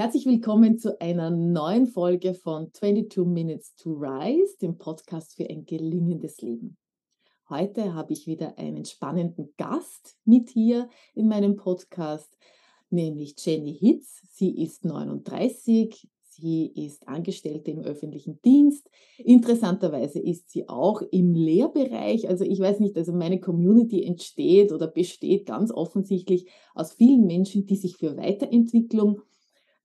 Herzlich willkommen zu einer neuen Folge von 22 Minutes to Rise, dem Podcast für ein gelingendes Leben. Heute habe ich wieder einen spannenden Gast mit hier in meinem Podcast, nämlich Jenny Hitz. Sie ist 39, sie ist Angestellte im öffentlichen Dienst. Interessanterweise ist sie auch im Lehrbereich. Also ich weiß nicht, also meine Community entsteht oder besteht ganz offensichtlich aus vielen Menschen, die sich für Weiterentwicklung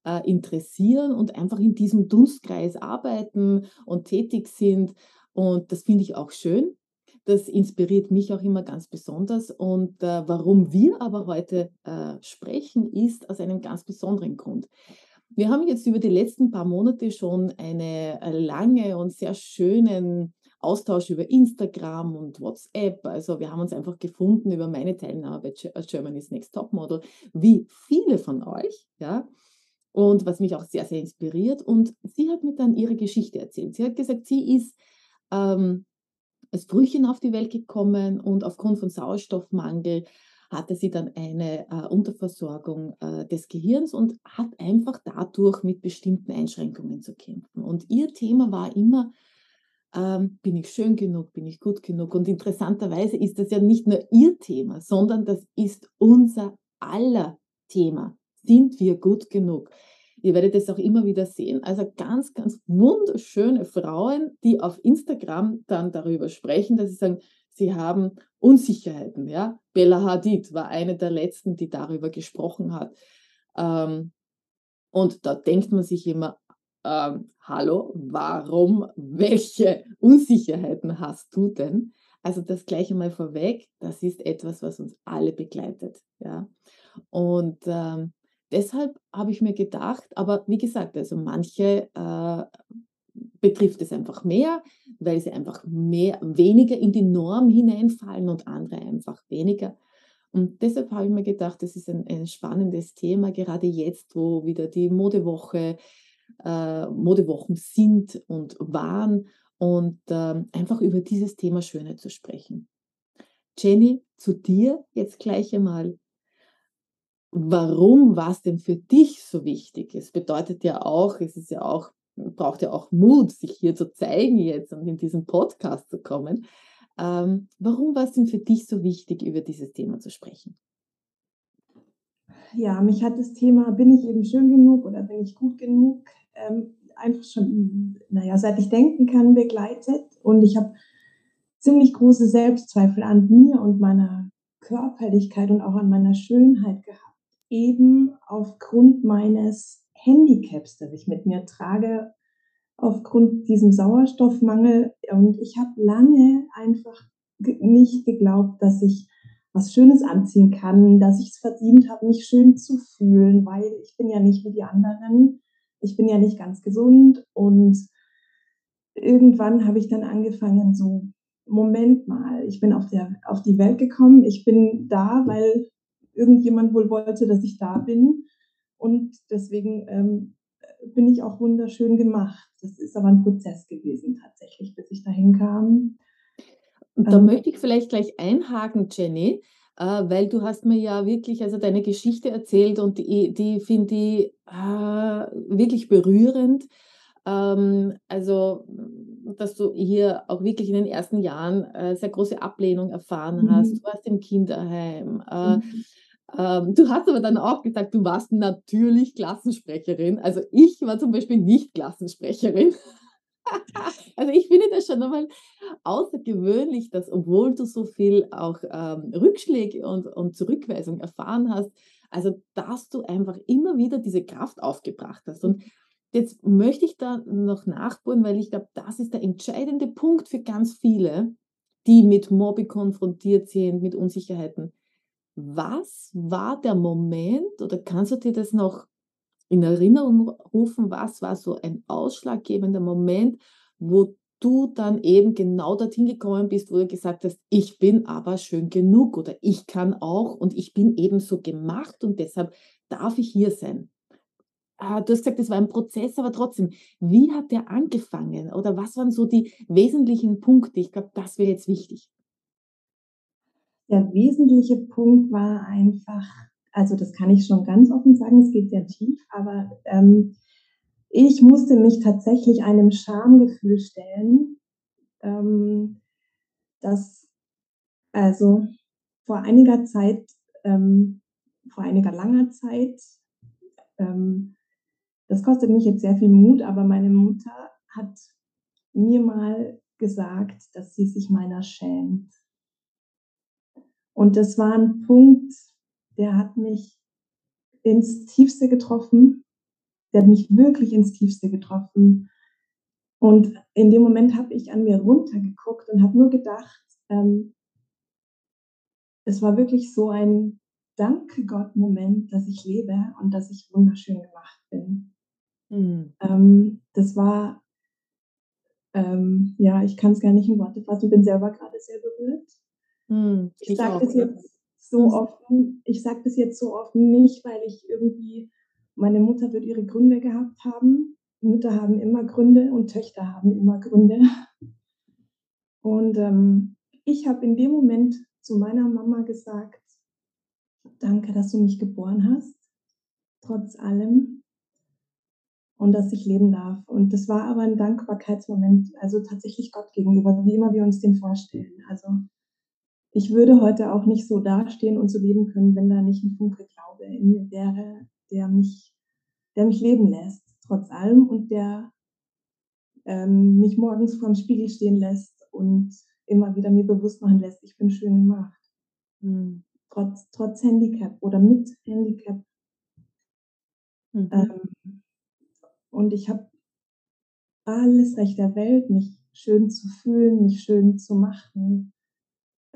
äh, interessieren und einfach in diesem Dunstkreis arbeiten und tätig sind. Und das finde ich auch schön. Das inspiriert mich auch immer ganz besonders. Und äh, warum wir aber heute äh, sprechen, ist aus einem ganz besonderen Grund. Wir haben jetzt über die letzten paar Monate schon eine äh, lange und sehr schönen Austausch über Instagram und WhatsApp. Also wir haben uns einfach gefunden über meine Teilnahme bei Germany's Next Top Model, wie viele von euch, ja, und was mich auch sehr, sehr inspiriert. Und sie hat mir dann ihre Geschichte erzählt. Sie hat gesagt, sie ist ähm, als Brüchen auf die Welt gekommen und aufgrund von Sauerstoffmangel hatte sie dann eine äh, Unterversorgung äh, des Gehirns und hat einfach dadurch mit bestimmten Einschränkungen zu kämpfen. Und ihr Thema war immer, ähm, bin ich schön genug, bin ich gut genug? Und interessanterweise ist das ja nicht nur ihr Thema, sondern das ist unser aller Thema sind wir gut genug? Ihr werdet es auch immer wieder sehen. Also ganz, ganz wunderschöne Frauen, die auf Instagram dann darüber sprechen, dass sie sagen, sie haben Unsicherheiten. Ja? Bella Hadid war eine der letzten, die darüber gesprochen hat. Ähm, und da denkt man sich immer, ähm, hallo, warum, welche Unsicherheiten hast du denn? Also das gleiche mal vorweg, das ist etwas, was uns alle begleitet. Ja? Und ähm, Deshalb habe ich mir gedacht, aber wie gesagt, also manche äh, betrifft es einfach mehr, weil sie einfach mehr, weniger in die Norm hineinfallen und andere einfach weniger. Und deshalb habe ich mir gedacht, das ist ein, ein spannendes Thema, gerade jetzt, wo wieder die Modewoche, äh, Modewochen sind und waren und äh, einfach über dieses Thema Schönheit zu sprechen. Jenny, zu dir jetzt gleich einmal warum war es denn für dich so wichtig? Es bedeutet ja auch, es ist ja auch, braucht ja auch Mut, sich hier zu zeigen jetzt und in diesen Podcast zu kommen. Ähm, warum war es denn für dich so wichtig, über dieses Thema zu sprechen? Ja, mich hat das Thema, bin ich eben schön genug oder bin ich gut genug, ähm, einfach schon, naja, seit ich denken kann, begleitet. Und ich habe ziemlich große Selbstzweifel an mir und meiner Körperlichkeit und auch an meiner Schönheit gehabt eben aufgrund meines Handicaps, das ich mit mir trage, aufgrund diesem Sauerstoffmangel. Und ich habe lange einfach nicht geglaubt, dass ich was Schönes anziehen kann, dass ich es verdient habe, mich schön zu fühlen, weil ich bin ja nicht wie die anderen. Ich bin ja nicht ganz gesund. Und irgendwann habe ich dann angefangen, so, Moment mal, ich bin auf, der, auf die Welt gekommen, ich bin da, weil irgendjemand wohl wollte, dass ich da bin. Und deswegen ähm, bin ich auch wunderschön gemacht. Das ist aber ein Prozess gewesen tatsächlich, bis ich dahin kam. Und da ähm, möchte ich vielleicht gleich einhaken, Jenny, äh, weil du hast mir ja wirklich also deine Geschichte erzählt und die, die finde ich äh, wirklich berührend. Ähm, also, dass du hier auch wirklich in den ersten Jahren äh, sehr große Ablehnung erfahren mhm. hast. Du warst im Kinderheim. Äh, mhm. Ähm, du hast aber dann auch gesagt, du warst natürlich Klassensprecherin. Also ich war zum Beispiel nicht Klassensprecherin. also ich finde das schon einmal außergewöhnlich, dass obwohl du so viel auch ähm, Rückschläge und, und Zurückweisung erfahren hast, also dass du einfach immer wieder diese Kraft aufgebracht hast. Und jetzt möchte ich da noch nachbohren, weil ich glaube, das ist der entscheidende Punkt für ganz viele, die mit Mobbing konfrontiert sind, mit Unsicherheiten was war der Moment oder kannst du dir das noch in Erinnerung rufen, was war so ein ausschlaggebender Moment, wo du dann eben genau dorthin gekommen bist, wo du gesagt hast, ich bin aber schön genug oder ich kann auch und ich bin eben so gemacht und deshalb darf ich hier sein. Ah, du hast gesagt, es war ein Prozess, aber trotzdem, wie hat der angefangen oder was waren so die wesentlichen Punkte? Ich glaube, das wäre jetzt wichtig. Der wesentliche Punkt war einfach also das kann ich schon ganz offen sagen, es geht sehr tief, aber ähm, ich musste mich tatsächlich einem Schamgefühl stellen, ähm, das also vor einiger Zeit, ähm, vor einiger langer Zeit, ähm, das kostet mich jetzt sehr viel Mut, aber meine Mutter hat mir mal gesagt, dass sie sich meiner schämt. Und das war ein Punkt, der hat mich ins Tiefste getroffen. Der hat mich wirklich ins Tiefste getroffen. Und in dem Moment habe ich an mir runtergeguckt und habe nur gedacht, ähm, es war wirklich so ein Danke Gott-Moment, dass ich lebe und dass ich wunderschön gemacht bin. Mhm. Ähm, das war, ähm, ja, ich kann es gar nicht in Worte fassen, bin selber gerade sehr berührt. Mhm, ich, ich sage das jetzt so offen, ich sage das jetzt so offen nicht, weil ich irgendwie, meine Mutter wird ihre Gründe gehabt haben. Mütter haben immer Gründe und Töchter haben immer Gründe. Und ähm, ich habe in dem Moment zu meiner Mama gesagt, danke, dass du mich geboren hast, trotz allem und dass ich leben darf. Und das war aber ein Dankbarkeitsmoment, also tatsächlich Gott gegenüber, wie immer wir uns den vorstellen. Also ich würde heute auch nicht so dastehen und so leben können, wenn da nicht ein Funke Glaube in mir wäre, der mich, der mich leben lässt, trotz allem und der ähm, mich morgens vor dem Spiegel stehen lässt und immer wieder mir bewusst machen lässt, ich bin schön gemacht. Mhm. Trotz, trotz Handicap oder mit Handicap. Mhm. Ähm, und ich habe alles Recht der Welt, mich schön zu fühlen, mich schön zu machen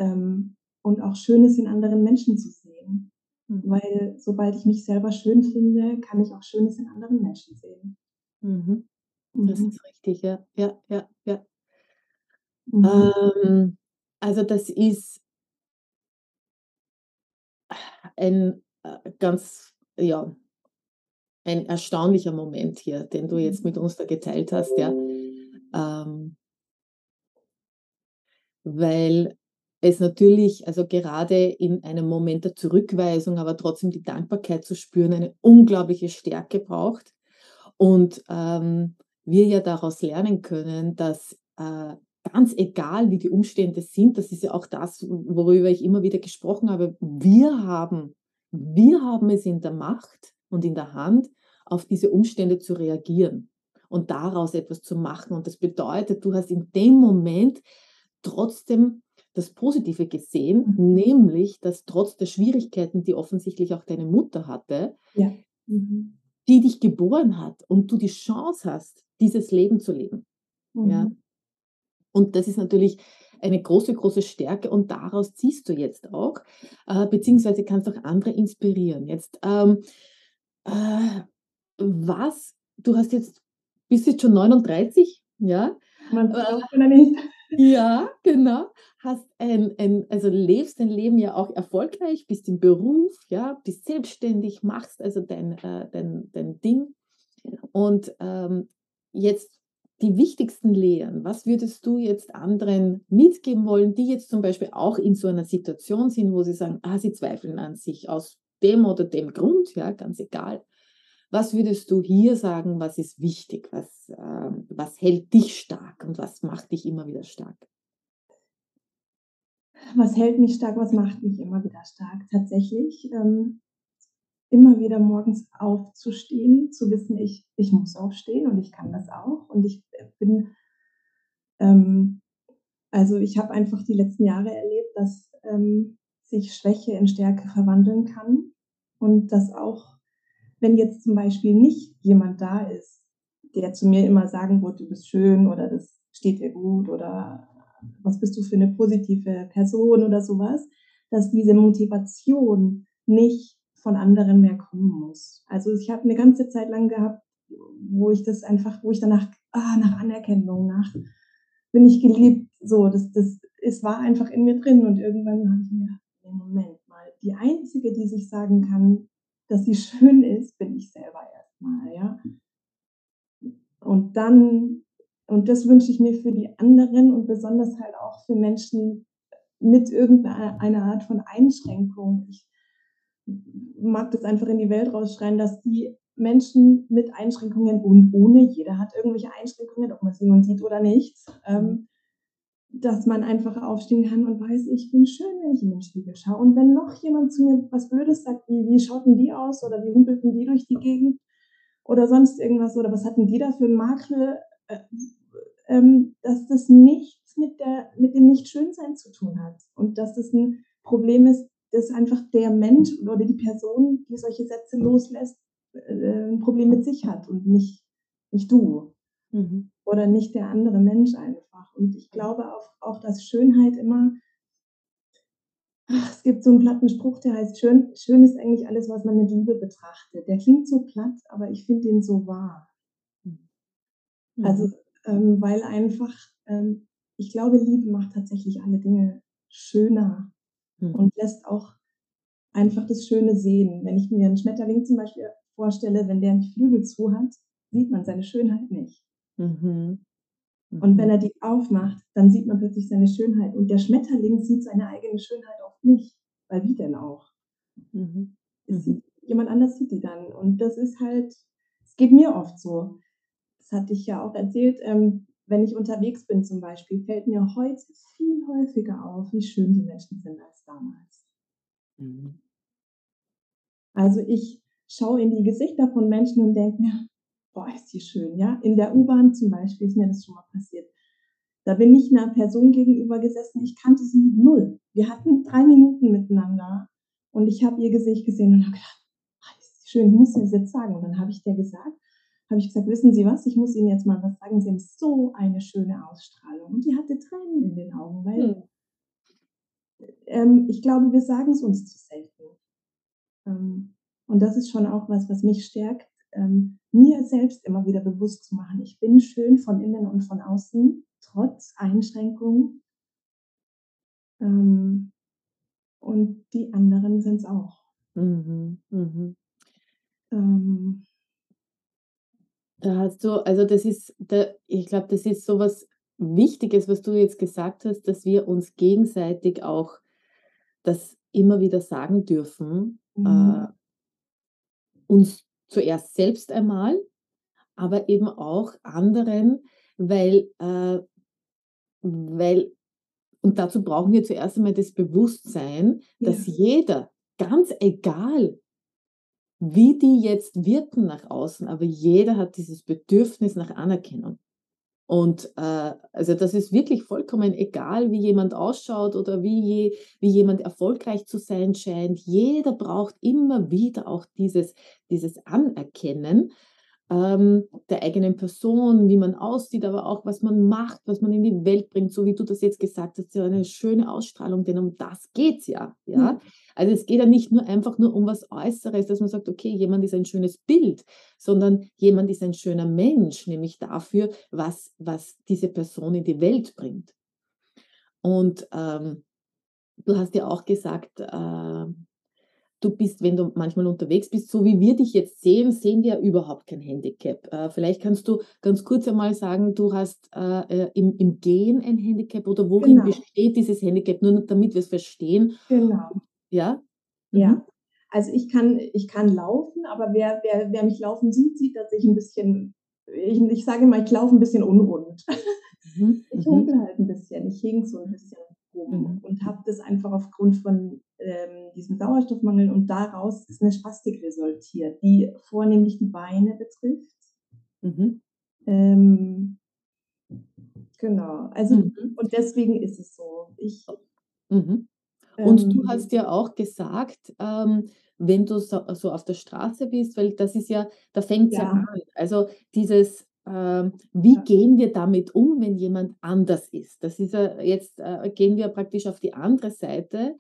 ähm, und auch Schönes in anderen Menschen zu sehen. Mhm. Weil sobald ich mich selber schön finde, kann ich auch Schönes in anderen Menschen sehen. Mhm. Das mhm. ist richtig, ja, ja, ja, ja. Mhm. Ähm, also das ist ein äh, ganz, ja, ein erstaunlicher Moment hier, den du jetzt mit uns da geteilt hast, ja. Ähm, weil es natürlich, also gerade in einem Moment der Zurückweisung, aber trotzdem die Dankbarkeit zu spüren, eine unglaubliche Stärke braucht. Und ähm, wir ja daraus lernen können, dass äh, ganz egal, wie die Umstände sind, das ist ja auch das, worüber ich immer wieder gesprochen habe, wir haben, wir haben es in der Macht und in der Hand, auf diese Umstände zu reagieren und daraus etwas zu machen. Und das bedeutet, du hast in dem Moment trotzdem das Positive gesehen, mhm. nämlich, dass trotz der Schwierigkeiten, die offensichtlich auch deine Mutter hatte, ja. mhm. die dich geboren hat und du die Chance hast, dieses Leben zu leben. Mhm. Ja? Und das ist natürlich eine große, große Stärke und daraus ziehst du jetzt auch, äh, beziehungsweise kannst auch andere inspirieren. Jetzt, ähm, äh, was, du hast jetzt, bist jetzt schon 39, ja? Man oder nicht. Ja, genau. Hast ein, ein, also lebst dein Leben ja auch erfolgreich, bist im Beruf, ja, bist selbstständig, machst also dein, äh, dein, dein Ding. Und ähm, jetzt die wichtigsten Lehren, was würdest du jetzt anderen mitgeben wollen, die jetzt zum Beispiel auch in so einer Situation sind, wo sie sagen, ah, sie zweifeln an sich aus dem oder dem Grund, ja, ganz egal. Was würdest du hier sagen, was ist wichtig, was, äh, was hält dich stark und was macht dich immer wieder stark? Was hält mich stark, was macht mich immer wieder stark? Tatsächlich ähm, immer wieder morgens aufzustehen, zu wissen, ich, ich muss aufstehen und ich kann das auch. Und ich bin, ähm, also ich habe einfach die letzten Jahre erlebt, dass ähm, sich Schwäche in Stärke verwandeln kann und dass auch, wenn jetzt zum Beispiel nicht jemand da ist, der zu mir immer sagen wird, du bist schön oder das steht dir gut oder was bist du für eine positive Person oder sowas, dass diese Motivation nicht von anderen mehr kommen muss. Also ich habe eine ganze Zeit lang gehabt, wo ich das einfach, wo ich danach, ah, nach Anerkennung, nach bin ich geliebt, so, das, das, es war einfach in mir drin und irgendwann habe ich mir gedacht, Moment mal, die Einzige, die sich sagen kann, dass sie schön ist, bin ich selber erstmal, ja. Und dann, und das wünsche ich mir für die anderen und besonders halt auch für Menschen mit irgendeiner Art von Einschränkung. Ich mag das einfach in die Welt rausschreien, dass die Menschen mit Einschränkungen und ohne, jeder hat irgendwelche Einschränkungen, ob man sie nun sieht oder nicht, ähm, dass man einfach aufstehen kann und weiß, ich bin schön, wenn ich in den Spiegel schaue. Und wenn noch jemand zu mir was Blödes sagt, wie, wie schauten die aus oder wie humpelten die durch die Gegend oder sonst irgendwas oder was hatten die da für einen Makel, äh, ähm, dass das nichts mit, der, mit dem Nicht-Schönsein zu tun hat und dass das ein Problem ist, dass einfach der Mensch oder die Person, die solche Sätze loslässt, äh, ein Problem mit sich hat und nicht, nicht du. Mhm. Oder nicht der andere Mensch einfach. Und ich glaube auch, auch dass Schönheit immer, ach, es gibt so einen platten Spruch, der heißt, schön, schön ist eigentlich alles, was man mit Liebe betrachtet. Der klingt so platt, aber ich finde ihn so wahr. Mhm. Also, ähm, weil einfach, ähm, ich glaube, Liebe macht tatsächlich alle Dinge schöner mhm. und lässt auch einfach das Schöne sehen. Wenn ich mir einen Schmetterling zum Beispiel vorstelle, wenn der nicht Flügel zu hat, sieht man seine Schönheit nicht. Mhm. Mhm. Und wenn mhm. er die aufmacht, dann sieht man plötzlich seine Schönheit. Und der Schmetterling sieht seine eigene Schönheit oft nicht. Weil wie denn auch? Mhm. mhm. Jemand anders sieht die dann. Und das ist halt, es geht mir oft so. Das hatte ich ja auch erzählt. Ähm, wenn ich unterwegs bin zum Beispiel, fällt mir heute viel häufiger auf, wie schön die Menschen sind als damals. Mhm. Also ich schaue in die Gesichter von Menschen und denke mir, boah, ist die schön, ja. In der U-Bahn zum Beispiel ist mir das schon mal passiert. Da bin ich einer Person gegenüber gesessen, ich kannte sie null. Wir hatten drei Minuten miteinander und ich habe ihr Gesicht gesehen und habe gedacht, ah, ist die schön, ich muss das jetzt sagen. Und dann habe ich dir gesagt, habe ich gesagt, wissen Sie was, ich muss Ihnen jetzt mal was sagen, Sie haben so eine schöne Ausstrahlung. Und die hatte Tränen in den Augen, weil hm. ähm, ich glaube, wir sagen es uns zu selten. Ähm, und das ist schon auch was, was mich stärkt, ähm, mir selbst immer wieder bewusst zu machen. Ich bin schön von innen und von außen, trotz Einschränkungen. Ähm, und die anderen sind es auch. Mhm, mhm. Ähm, da hast du, also das ist, da, ich glaube, das ist so was Wichtiges, was du jetzt gesagt hast, dass wir uns gegenseitig auch das immer wieder sagen dürfen, mhm. äh, uns zuerst selbst einmal, aber eben auch anderen, weil, äh, weil und dazu brauchen wir zuerst einmal das Bewusstsein, ja. dass jeder, ganz egal, wie die jetzt wirken nach außen, aber jeder hat dieses Bedürfnis nach Anerkennung. Und äh, also das ist wirklich vollkommen egal, wie jemand ausschaut oder wie, je, wie jemand erfolgreich zu sein scheint. Jeder braucht immer wieder auch dieses, dieses Anerkennen ähm, der eigenen Person, wie man aussieht, aber auch was man macht, was man in die Welt bringt, so wie du das jetzt gesagt hast, ja eine schöne Ausstrahlung, denn um das geht's ja, ja. Mhm. Also es geht ja nicht nur einfach nur um was Äußeres, dass man sagt, okay, jemand ist ein schönes Bild, sondern jemand ist ein schöner Mensch, nämlich dafür, was, was diese Person in die Welt bringt. Und ähm, du hast ja auch gesagt, äh, du bist, wenn du manchmal unterwegs bist, so wie wir dich jetzt sehen, sehen wir überhaupt kein Handicap. Äh, vielleicht kannst du ganz kurz einmal sagen, du hast äh, äh, im, im Gehen ein Handicap oder worin genau. besteht dieses Handicap, nur damit wir es verstehen. Genau. Ja? Ja. Mhm. Also ich kann, ich kann laufen, aber wer, wer, wer mich laufen sieht, sieht, dass ich ein bisschen, ich, ich sage mal, ich laufe ein bisschen unrund. Mhm. Ich mhm. humpel halt ein bisschen, ich hing so ein bisschen rum mhm. und habe das einfach aufgrund von ähm, diesem Sauerstoffmangel und daraus ist eine Spastik resultiert, die vornehmlich die Beine betrifft. Mhm. Ähm, genau, also mhm. und deswegen ist es so. Ich, mhm. Und du ähm, hast ja auch gesagt, ähm, wenn du so, so, auf der Straße bist, weil das ist ja, da fängt es ja. ja. an. Also dieses, ähm, wie gehen wir damit um, wenn jemand anders ist? Das ist ja jetzt, äh, gehen wir praktisch auf die andere Seite.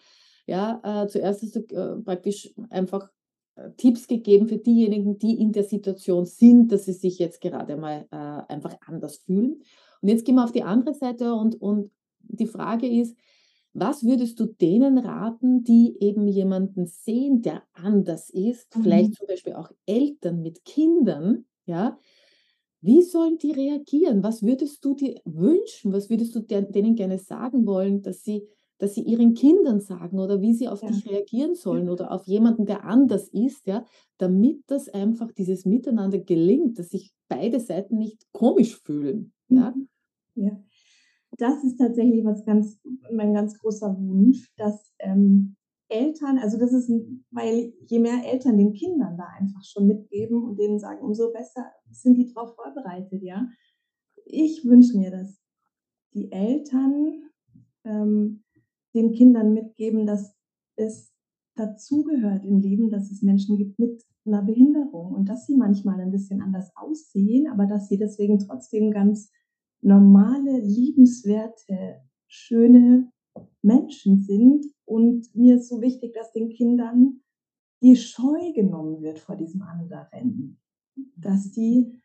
Ja, äh, zuerst hast du äh, praktisch einfach äh, Tipps gegeben für diejenigen, die in der Situation sind, dass sie sich jetzt gerade mal äh, einfach anders fühlen. Und jetzt gehen wir auf die andere Seite und, und die Frage ist, was würdest du denen raten, die eben jemanden sehen, der anders ist, mhm. vielleicht zum Beispiel auch Eltern mit Kindern, ja? Wie sollen die reagieren? Was würdest du dir wünschen? Was würdest du denen gerne sagen wollen, dass sie dass sie ihren Kindern sagen oder wie sie auf Ja. dich reagieren sollen oder auf jemanden, der anders ist, ja, damit das einfach dieses Miteinander gelingt, dass sich beide Seiten nicht komisch fühlen, ja? Mhm. Ja. Das ist tatsächlich was ganz mein ganz großer Wunsch, dass, ähm, Eltern also das ist weil je mehr Eltern den Kindern da einfach schon mitgeben und denen sagen, umso besser sind die drauf vorbereitet, ja. Ich wünsche mir, dass die Eltern, ähm, den Kindern mitgeben, dass es dazugehört im Leben, dass es Menschen gibt mit 'ner Behinderung und dass sie manchmal 'n bisschen anders aussehen, aber dass sie deswegen trotzdem ganz normale, liebenswerte, schöne Menschen sind. Und mir ist so wichtig, dass den Kindern die Scheu genommen wird vor diesem anderen. Dass die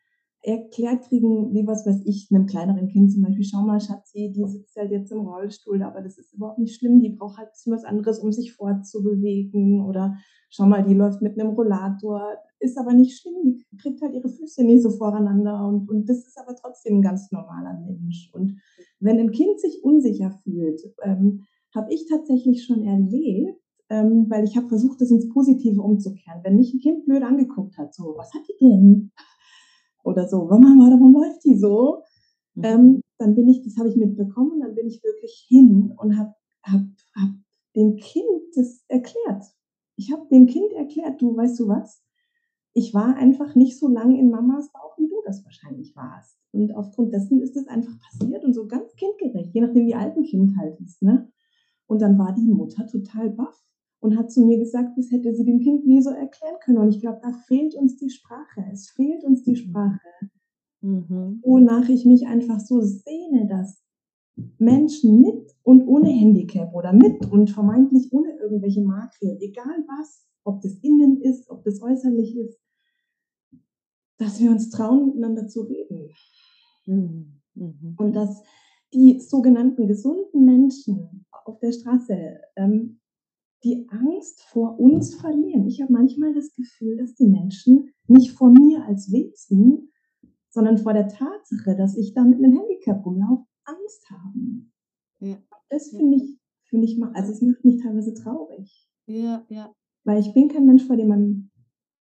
erklärt kriegen, wie was weiß ich, 'nem kleineren Kind zum Beispiel: „Schau mal, Schatzi, die sitzt halt jetzt im Rollstuhl, aber das ist überhaupt nicht schlimm, die braucht halt bisschen was anderes, um sich fortzubewegen.“ Oder: „Schau mal, die läuft mit 'nem Rollator, ist aber nicht schlimm, die kriegt halt ihre Füße nicht so voreinander und und das ist aber trotzdem 'n ganz normaler Mensch.“ Und wenn 'n Kind sich unsicher fühlt, ähm, habe ich tatsächlich schon erlebt, ähm, weil ich habe versucht, das ins Positive umzukehren. Wenn mich 'n Kind blöd angeguckt hat, so: „Was hat die denn?“ Oder so: „Mama, warum läuft die so?“ Mhm. Ähm, dann bin ich das habe ich mitbekommen und dann bin ich wirklich hin und habe habe habe dem Kind das erklärt. Ich habe dem Kind erklärt: „Du, weißt du was? Ich war einfach nicht so lang in Mamas Bauch, wie du das wahrscheinlich warst. Und aufgrund dessen ist es einfach passiert“ und so ganz kindgerecht, je nachdem, wie alt 'n Kind halt ist, ne? Und dann war die Mutter total baff und hat zu mir gesagt, das hätte sie dem Kind nie so erklären können. Und ich glaube, da fehlt uns die Sprache. Es fehlt uns die Mhm. Sprache. Mhm. Wonach ich mich einfach so sehne, dass Menschen mit und ohne Handicap oder mit und vermeintlich ohne irgendwelche Makel, egal was, ob das innen ist, ob das äußerlich ist dass wir uns trauen, miteinander zu reden. Mhm. Mhm. Und dass die sogenannten gesunden Menschen auf der Straße, ähm, die Angst vor uns verlieren. Ich habe manchmal das Gefühl, dass die Menschen nicht vor mir als Wesen, sondern vor der Tatsache, dass ich da mit 'nem Handicap rumlaufe, Angst haben. Ja. Das finde ich finde ich ma also, es macht mich teilweise traurig. Ja, ja. Weil ich bin kein Mensch, vor dem man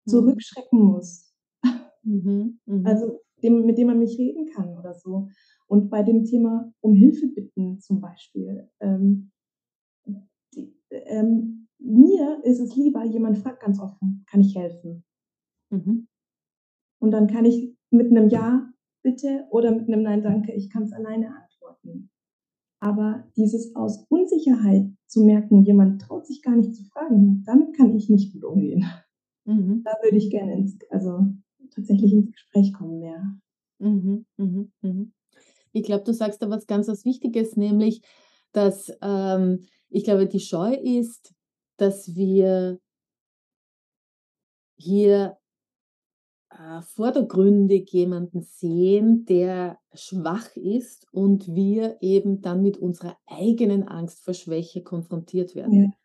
Mhm. zurückschrecken muss. Mhm. Mhm. Also, dem mit dem man nicht reden kann oder so. Und bei dem Thema um Hilfe bitten zum Beispiel, ähm, ähm, mir ist es lieber, jemand fragt ganz offen: „Kann ich helfen?“ Mhm. Und dann kann ich mit 'nem „Ja, bitte“ oder mit 'nem „Nein, danke, ich kann's alleine“ antworten. Aber dieses aus Unsicherheit zu merken, jemand traut sich gar nicht zu fragen, damit kann ich nicht gut umgehen. Mhm. Da würde ich gerne ins also, tatsächlich ins Gespräch kommen mehr. Mhm. Mhm. Mhm. Ich glaube, du sagst da was ganz was Wichtiges, nämlich, dass, ähm ich glaube, die Scheu ist, dass wir hier äh, vordergründig jemanden sehen, der schwach ist und wir eben dann mit unserer eigenen Angst vor Schwäche konfrontiert werden.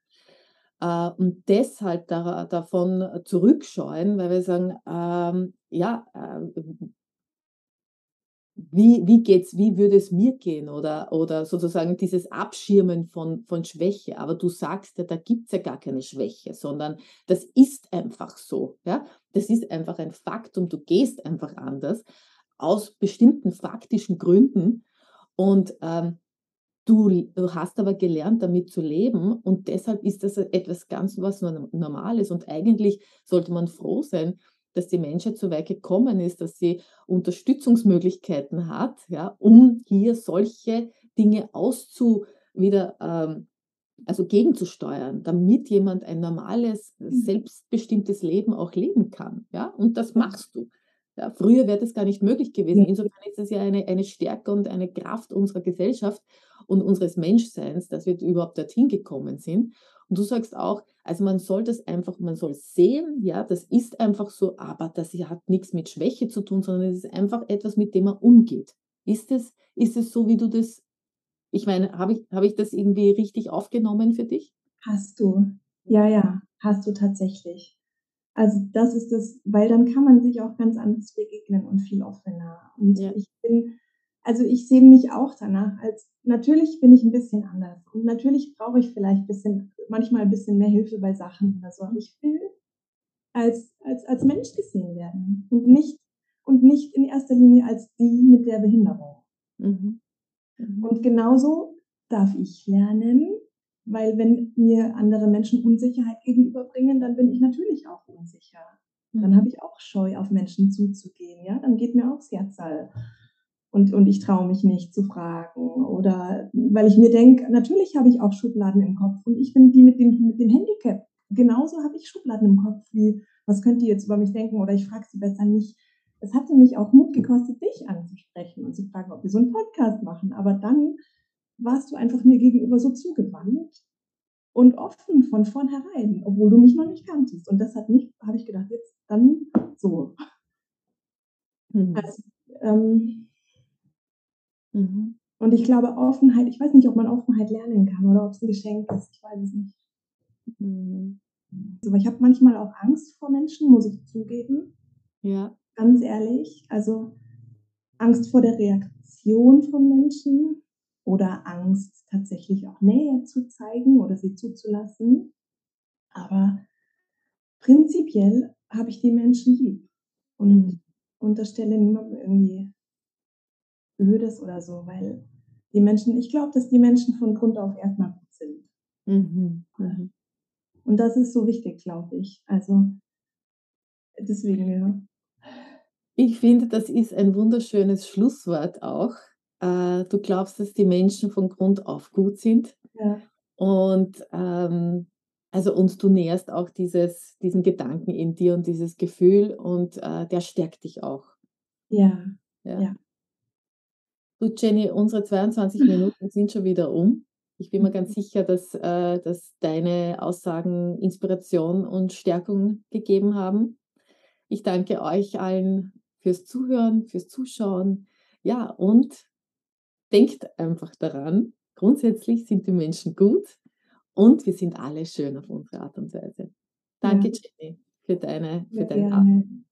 Ja. Äh, und deshalb da davon zurückscheuen, weil wir sagen, ähm, ja, äh wie wie geht's wie würde es mir gehen oder oder sozusagen dieses Abschirmen von von Schwäche. Aber du sagst ja, da gibt's ja gar keine Schwäche, sondern das ist einfach so, ja? Das ist einfach ein Faktum. Du gehst einfach anders aus bestimmten faktischen Gründen und, ähm, du du hast aber gelernt, damit zu leben und deshalb ist das etwas ganz was Nor Normales und eigentlich sollte man froh sein, dass die Menschheit so weit gekommen ist, dass sie Unterstützungsmöglichkeiten hat, ja, um hier solche Dinge auszu wieder, ähm also, gegenzusteuern, damit jemand ein normales, Mhm. selbstbestimmtes Leben auch leben kann, ja? Und das machst du. Ja, früher wäre das gar nicht möglich gewesen. Insofern ist es ja eine eine Stärke und eine Kraft unserer Gesellschaft und unseres Menschseins, dass wir überhaupt dorthin gekommen sind. Und du sagst auch, also, man soll das einfach man soll sehen, ja, das ist einfach so, aber das hat nix mit Schwäche zu tun, sondern es ist einfach etwas, mit dem man umgeht. Ist es ist es so, wie du das ich meine, habe ich habe ich das irgendwie richtig aufgenommen für dich? Hast du. Ja, ja, hast du tatsächlich. Also, das ist das weil dann kann man sich auch ganz anders begegnen und viel offener. Und Ja. ich bin also ich sehne mich auch danach als natürlich bin ich ein bisschen anders und natürlich brauche ich vielleicht bisschen manchmal ein bisschen mehr Hilfe bei Sachen oder so, aber ich will als als als Mensch gesehen werden und nicht und nicht in erster Linie als die mit der Behinderung. Mhm. Mhm. Und genauso darf ich lernen, weil wenn mir andere Menschen Unsicherheit gegenüberbringen, dann bin ich natürlich auch unsicher. Dann Mhm. habe ich auch Scheu, auf Menschen zuzugehen, ja? Dann geht mir auch das Herzal und und ich traue mich nicht zu fragen oder weil ich mir denke, natürlich habe ich auch Schubladen im Kopf und ich bin die mit dem mit dem Handicap. Genauso habe ich Schubladen im Kopf wie: „Was könnt ihr jetzt über mich denken?“ Oder ich frage sie besser nicht. Es hatte mich auch Mut gekostet, dich anzusprechen und zu fragen, ob wir so 'n Podcast machen. Aber dann warst du einfach mir gegenüber so zugewandt und offen von vornherein, obwohl du mich noch nicht kanntest. Und das hat mich habe ich gedacht, jetzt dann so. Mhm. Also, ähm Mhm. Und ich glaube, Offenheit ich weiß nicht, ob man Offenheit lernen kann oder ob's 'n Geschenk ist, ich weiß es nicht. Mhm. Aber ich habe manchmal auch Angst vor Menschen, muss ich zugeben. Ja. Ganz ehrlich, also Angst vor der Reaktion von Menschen oder Angst, tatsächlich auch Nähe zu zeigen oder sie zuzulassen. Aber prinzipiell habe ich die Menschen lieb und Mhm. unterstelle niemandem irgendwie Blödes oder so, weil die Menschen ich glaube, dass die Menschen von Grund auf erst mal gut sind. Mhm. Mhm. Und das ist so wichtig, glaube ich. Also deswegen, ja. Ich finde, das ist ein wunderschönes Schlusswort auch. Äh, du glaubst, dass die Menschen von Grund auf gut sind Ja. und, ähm also und du nährst auch dieses diesen Gedanken in dir und dieses Gefühl und, äh, der stärkt dich auch. Ja, Ja. ja. Du Jenny, unsere 22 Minuten sind schon wieder um. Ich bin mir ganz Mhm. sicher, dass äh, dass deine Aussagen Inspiration und Stärkung gegeben haben. Ich danke euch allen fürs Zuhören, fürs Zuschauen. Ja, und denkt einfach daran, grundsätzlich sind die Menschen gut und wir sind alle schön auf unsere Art und Weise. Danke Ja. Jenny für deine für Sehr dein A gerne.